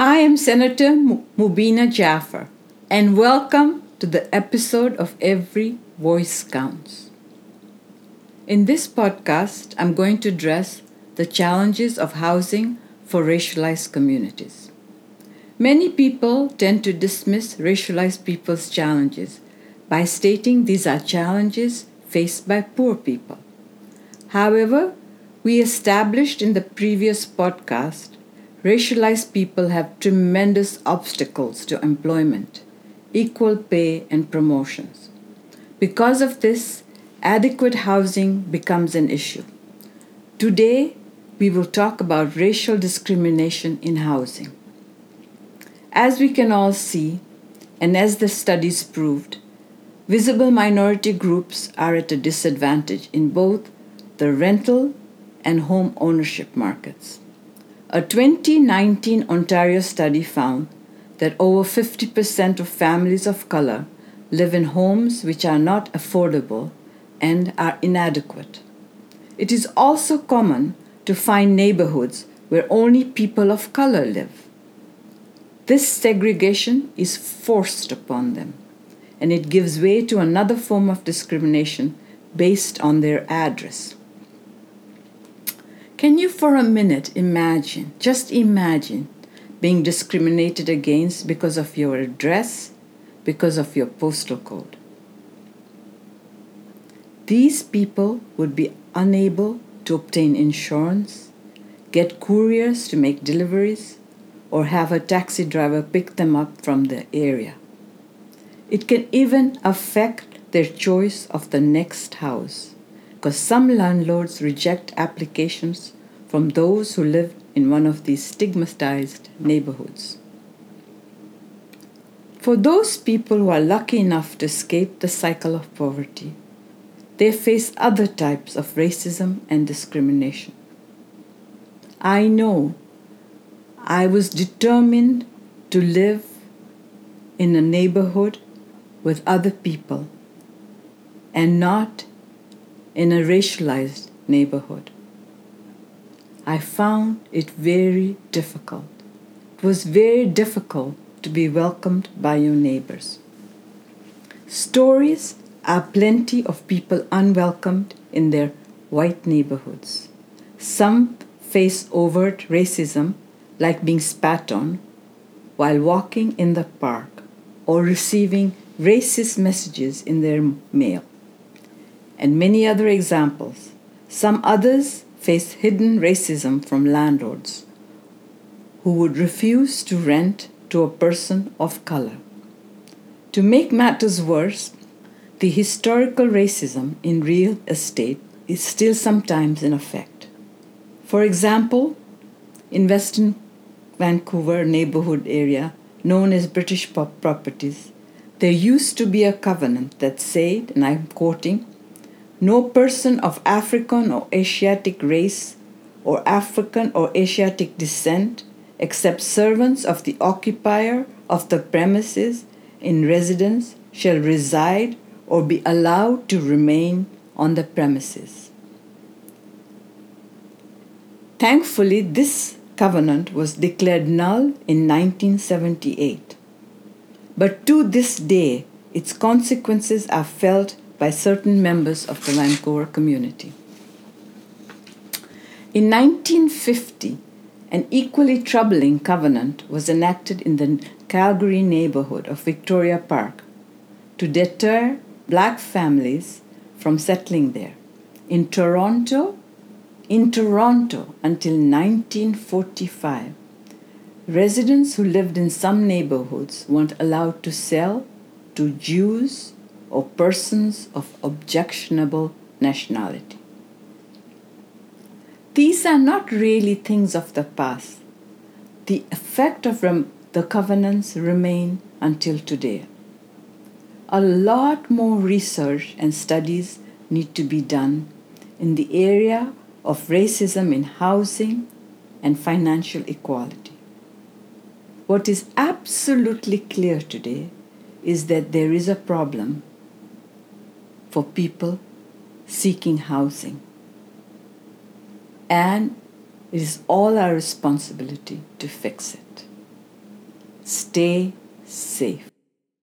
I am Senator Mobina Jaffer, and welcome to the episode of Every Voice Counts. In this podcast, I'm going to address the challenges of housing for racialized communities. Many people tend to dismiss racialized people's challenges by stating these are challenges faced by poor people. However, we established in the previous podcast racialized people have tremendous obstacles to employment, equal pay, and promotions. Because of this, adequate housing becomes an issue. Today, we will talk about racial discrimination in housing. As we can all see, and as the studies proved, visible minority groups are at a disadvantage in both the rental and home ownership markets. A 2019 Ontario study found that over 50% of families of color live in homes which are not affordable and are inadequate. It is also common to find neighborhoods where only people of color live. This segregation is forced upon them, and it gives way to another form of discrimination based on their address. Can you for a minute imagine, just imagine, being discriminated against because of your address, because of your postal code? These people would be unable to obtain insurance, get couriers to make deliveries, or have a taxi driver pick them up from the area. It can even affect their choice of the next house because some landlords reject applications from those who live in one of these stigmatized neighborhoods. For those people who are lucky enough to escape the cycle of poverty, they face other types of racism and discrimination. I know I was determined to live in a neighborhood with other people and not in a racialized neighborhood. I found it very difficult. It was very difficult to be welcomed by your neighbors. Stories are plenty of people unwelcomed in their white neighborhoods. Some face overt racism, like being spat on, while walking in the park or receiving racist messages in their mail and many other examples. Some others face hidden racism from landlords who would refuse to rent to a person of color. To make matters worse, the historical racism in real estate is still sometimes in effect. For example, in Western Vancouver neighborhood area known as British Properties, there used to be a covenant that said, and I'm quoting, no person of African or Asiatic race or African or Asiatic descent, except servants of the occupier of the premises in residence, shall reside or be allowed to remain on the premises. Thankfully, this covenant was declared null in 1978. But to this day, its consequences are felt by certain members of the Vancouver community. In 1950, an equally troubling covenant was enacted in the Calgary neighborhood of Victoria Park to deter black families from settling there. In Toronto, in Toronto until 1945, residents who lived in some neighborhoods weren't allowed to sell to Jews or persons of objectionable nationality. These are not really things of the past. The effect of rem- the covenants remain until today. A lot more research and studies need to be done in the area of racism in housing and financial equality. What is absolutely clear today is that there is a problem for people seeking housing. And it is all our responsibility to fix it. stay safe.